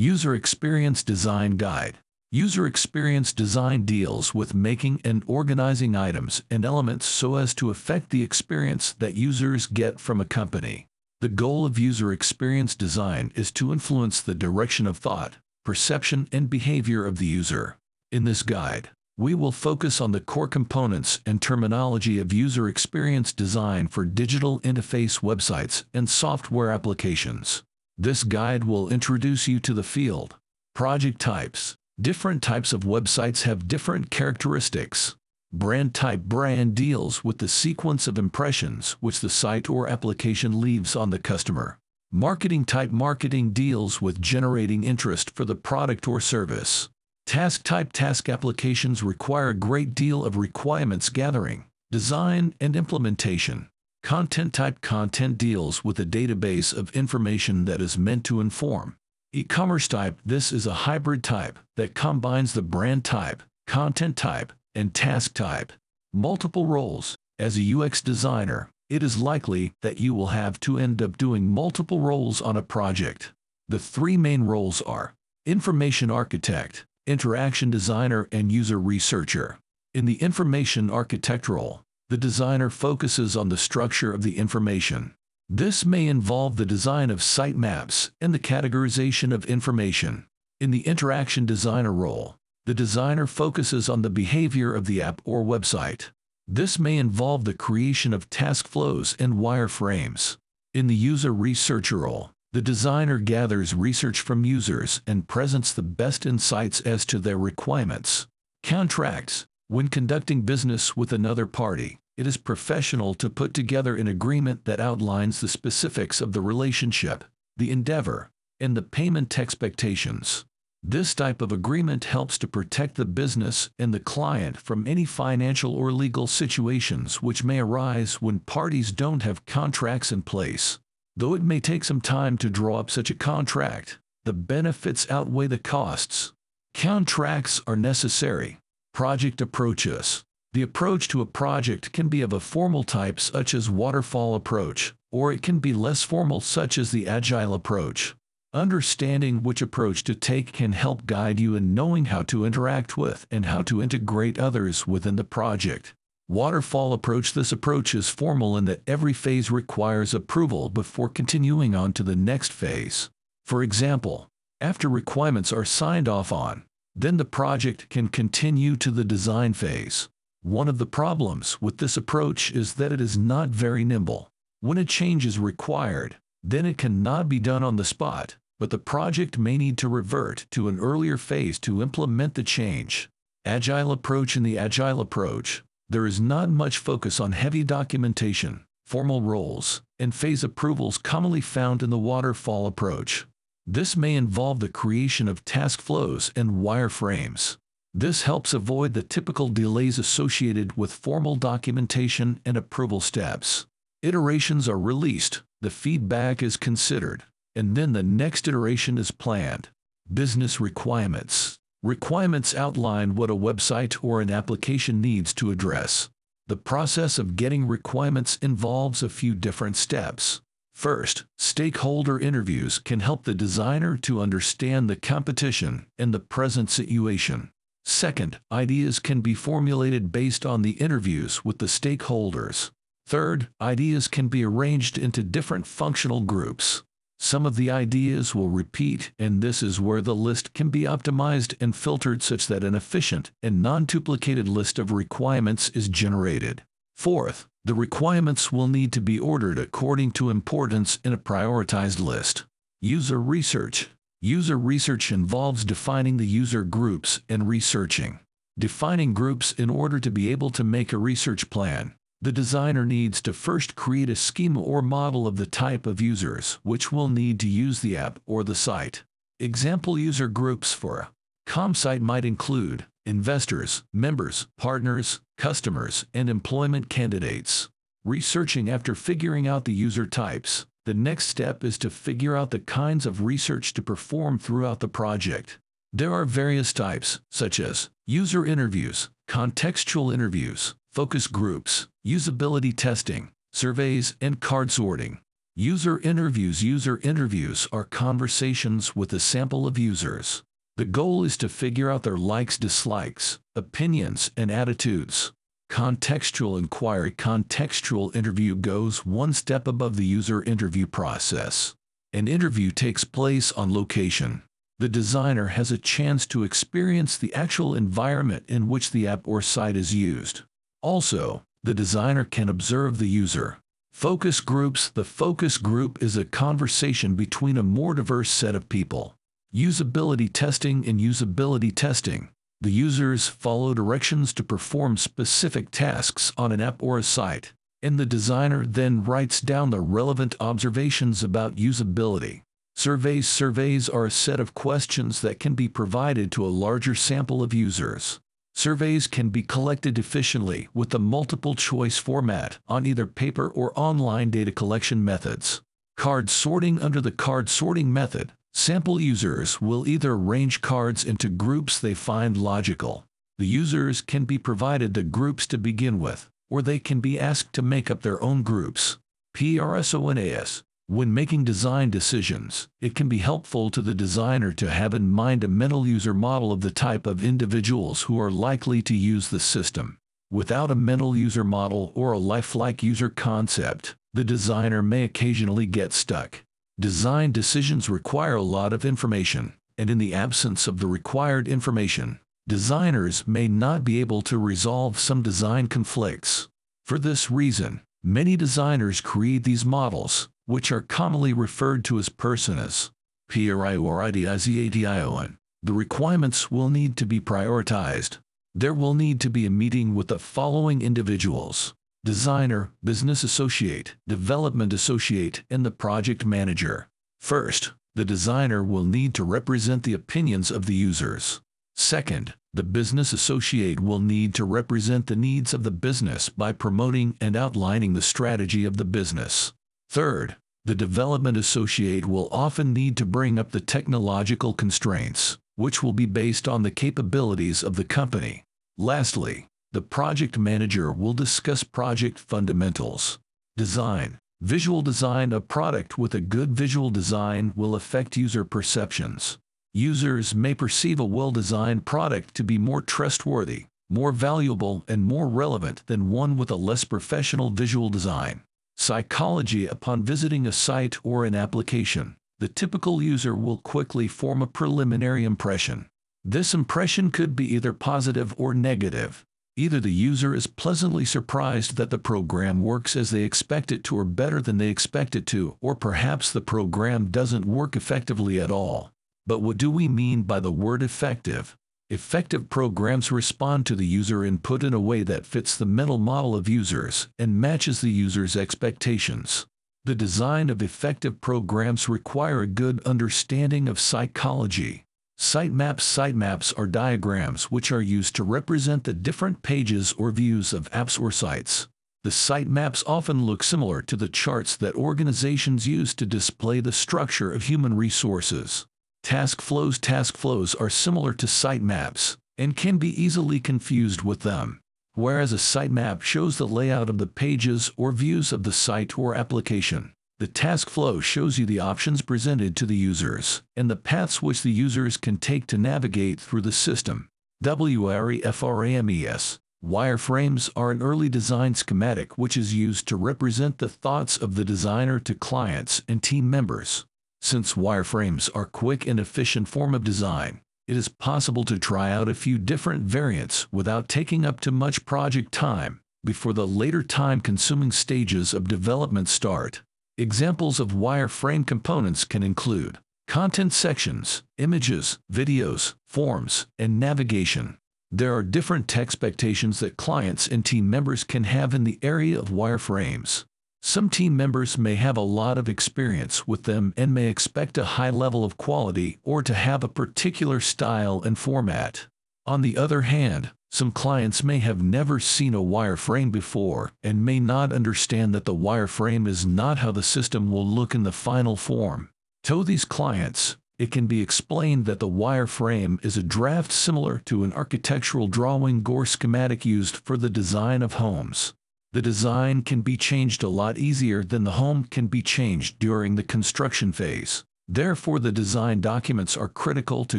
User Experience Design Guide. User Experience Design deals with making and organizing items and elements so as to affect the experience that users get from a company. The goal of user experience design is to influence the direction of thought, perception, and behavior of the user. In this guide, we will focus on the core components and terminology of user experience design for digital interface websites and software applications. This guide will introduce you to the field. Project types. Different types of websites have different characteristics. Brand type brand deals with the sequence of impressions which the site or application leaves on the customer. Marketing type marketing deals with generating interest for the product or service. Task type task applications require a great deal of requirements gathering, design, and implementation. Content type content deals with a database of information that is meant to inform. E-commerce type this is a hybrid type that combines the brand type, content type, and task type. Multiple roles. As a UX designer, it is likely that you will have to end up doing multiple roles on a project. The three main roles are information architect, interaction designer, and user researcher. In the information architect role, the designer focuses on the structure of the information. This may involve the design of sitemaps and the categorization of information. In the interaction designer role, the designer focuses on the behavior of the app or website. This may involve the creation of task flows and wireframes. In the user researcher role, the designer gathers research from users and presents the best insights as to their requirements. Contracts. When conducting business with another party, it is professional to put together an agreement that outlines the specifics of the relationship, the endeavor, and the payment expectations. This type of agreement helps to protect the business and the client from any financial or legal situations which may arise when parties don't have contracts in place. Though it may take some time to draw up such a contract, the benefits outweigh the costs. Contracts are necessary. Project approaches. The approach to a project can be of a formal type such as waterfall approach, or it can be less formal such as the agile approach. Understanding which approach to take can help guide you in knowing how to interact with and how to integrate others within the project. Waterfall approach This approach is formal in that every phase requires approval before continuing on to the next phase. For example, after requirements are signed off on, then the project can continue to the design phase. One of the problems with this approach is that it is not very nimble. When a change is required, then it cannot be done on the spot, but the project may need to revert to an earlier phase to implement the change. Agile approach In the Agile approach, there is not much focus on heavy documentation, formal roles, and phase approvals commonly found in the waterfall approach. This may involve the creation of task flows and wireframes. This helps avoid the typical delays associated with formal documentation and approval steps. Iterations are released, the feedback is considered, and then the next iteration is planned. Business requirements. Requirements outline what a website or an application needs to address. The process of getting requirements involves a few different steps. First, stakeholder interviews can help the designer to understand the competition and the present situation. Second, ideas can be formulated based on the interviews with the stakeholders. Third, ideas can be arranged into different functional groups. Some of the ideas will repeat, and this is where the list can be optimized and filtered such that an efficient and non-duplicated list of requirements is generated. Fourth, the requirements will need to be ordered according to importance in a prioritized list. User research. User research involves defining the user groups and researching. Defining groups in order to be able to make a research plan. The designer needs to first create a schema or model of the type of users which will need to use the app or the site. Example user groups for a com site might include investors, members, partners, customers, and employment candidates. Researching after figuring out the user types. The next step is to figure out the kinds of research to perform throughout the project. There are various types, such as user interviews, contextual interviews, focus groups, usability testing, surveys, and card sorting. User interviews User interviews are conversations with a sample of users. The goal is to figure out their likes, dislikes, opinions, and attitudes. Contextual inquiry Contextual interview goes one step above the user interview process. An interview takes place on location. The designer has a chance to experience the actual environment in which the app or site is used. Also, the designer can observe the user. Focus groups The focus group is a conversation between a more diverse set of people. Usability testing and usability testing, the users follow directions to perform specific tasks on an app or a site, and the designer then writes down the relevant observations about usability. Surveys Surveys are a set of questions that can be provided to a larger sample of users. Surveys can be collected efficiently with the multiple choice format on either paper or online data collection methods. Card sorting Under the card sorting method, sample users will either arrange cards into groups they find logical. The users can be provided the groups to begin with, or they can be asked to make up their own groups. PERSONAS when making design decisions, it can be helpful to the designer to have in mind a mental user model of the type of individuals who are likely to use the system. Without a mental user model or a lifelike user concept, the designer may occasionally get stuck. Design decisions require a lot of information, and in the absence of the required information, designers may not be able to resolve some design conflicts. For this reason, many designers create these models, which are commonly referred to as personas. PRIORITIZATION. The requirements will need to be prioritized. There will need to be a meeting with the following individuals designer, business associate, development associate, and the project manager. First, the designer will need to represent the opinions of the users. Second, the business associate will need to represent the needs of the business by promoting and outlining the strategy of the business. Third, the development associate will often need to bring up the technological constraints, which will be based on the capabilities of the company. Lastly, the project manager will discuss project fundamentals. Design. Visual design A product with a good visual design will affect user perceptions. Users may perceive a well-designed product to be more trustworthy, more valuable, and more relevant than one with a less professional visual design. Psychology Upon visiting a site or an application, the typical user will quickly form a preliminary impression. This impression could be either positive or negative. Either the user is pleasantly surprised that the program works as they expect it to or better than they expect it to, or perhaps the program doesn't work effectively at all. But what do we mean by the word effective? Effective programs respond to the user input in a way that fits the mental model of users and matches the user's expectations. The design of effective programs require a good understanding of psychology. Sitemaps Sitemaps are diagrams which are used to represent the different pages or views of apps or sites. The sitemaps often look similar to the charts that organizations use to display the structure of human resources. Task flows Task flows are similar to sitemaps and can be easily confused with them. Whereas a sitemap shows the layout of the pages or views of the site or application, the task flow shows you the options presented to the users and the paths which the users can take to navigate through the system. WREFRAMES Wireframes are an early design schematic which is used to represent the thoughts of the designer to clients and team members. Since wireframes are quick and efficient form of design, it is possible to try out a few different variants without taking up too much project time before the later time-consuming stages of development start. Examples of wireframe components can include content sections, images, videos, forms, and navigation. There are different expectations that clients and team members can have in the area of wireframes. Some team members may have a lot of experience with them and may expect a high level of quality or to have a particular style and format. On the other hand, some clients may have never seen a wireframe before and may not understand that the wireframe is not how the system will look in the final form. To these clients, it can be explained that the wireframe is a draft similar to an architectural drawing or schematic used for the design of homes. The design can be changed a lot easier than the home can be changed during the construction phase. Therefore, the design documents are critical to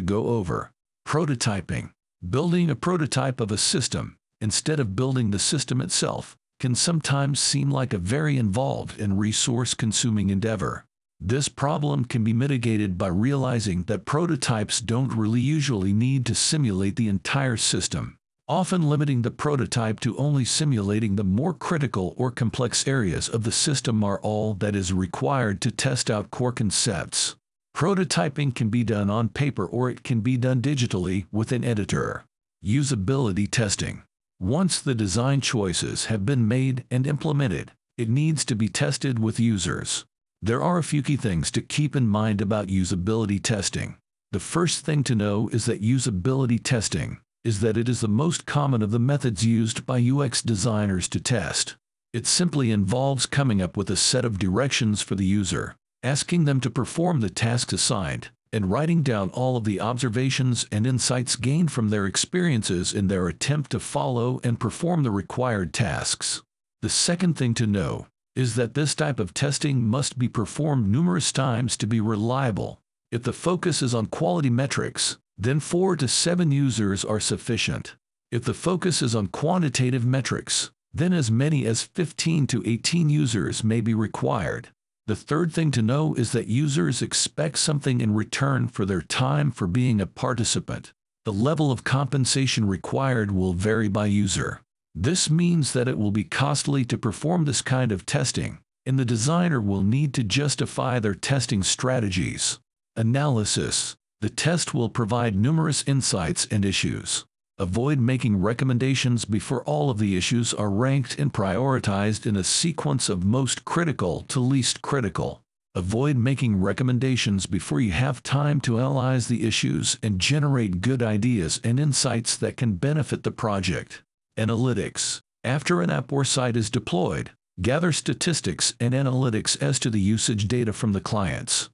go over. Prototyping. Building a prototype of a system, instead of building the system itself, can sometimes seem like a very involved and resource-consuming endeavor. This problem can be mitigated by realizing that prototypes don't really usually need to simulate the entire system, often limiting the prototype to only simulating the more critical or complex areas of the system are all that is required to test out core concepts. Prototyping can be done on paper or it can be done digitally with an editor. Usability testing. Once the design choices have been made and implemented, it needs to be tested with users. There are a few key things to keep in mind about usability testing. The first thing to know is that usability testing is that it is the most common of the methods used by UX designers to test. It simply involves coming up with a set of directions for the user, asking them to perform the tasks assigned, and writing down all of the observations and insights gained from their experiences in their attempt to follow and perform the required tasks. The second thing to know is that this type of testing must be performed numerous times to be reliable. If the focus is on quality metrics, then 4 to 7 users are sufficient. If the focus is on quantitative metrics, then as many as 15 to 18 users may be required. The third thing to know is that users expect something in return for their time for being a participant. The level of compensation required will vary by user. This means that it will be costly to perform this kind of testing, and the designer will need to justify their testing strategies. Analysis. The test will provide numerous insights and issues. Avoid making recommendations before all of the issues are ranked and prioritized in a sequence of most critical to least critical. Avoid making recommendations before you have time to analyze the issues and generate good ideas and insights that can benefit the project. Analytics. After an app or site is deployed, gather statistics and analytics as to the usage data from the clients.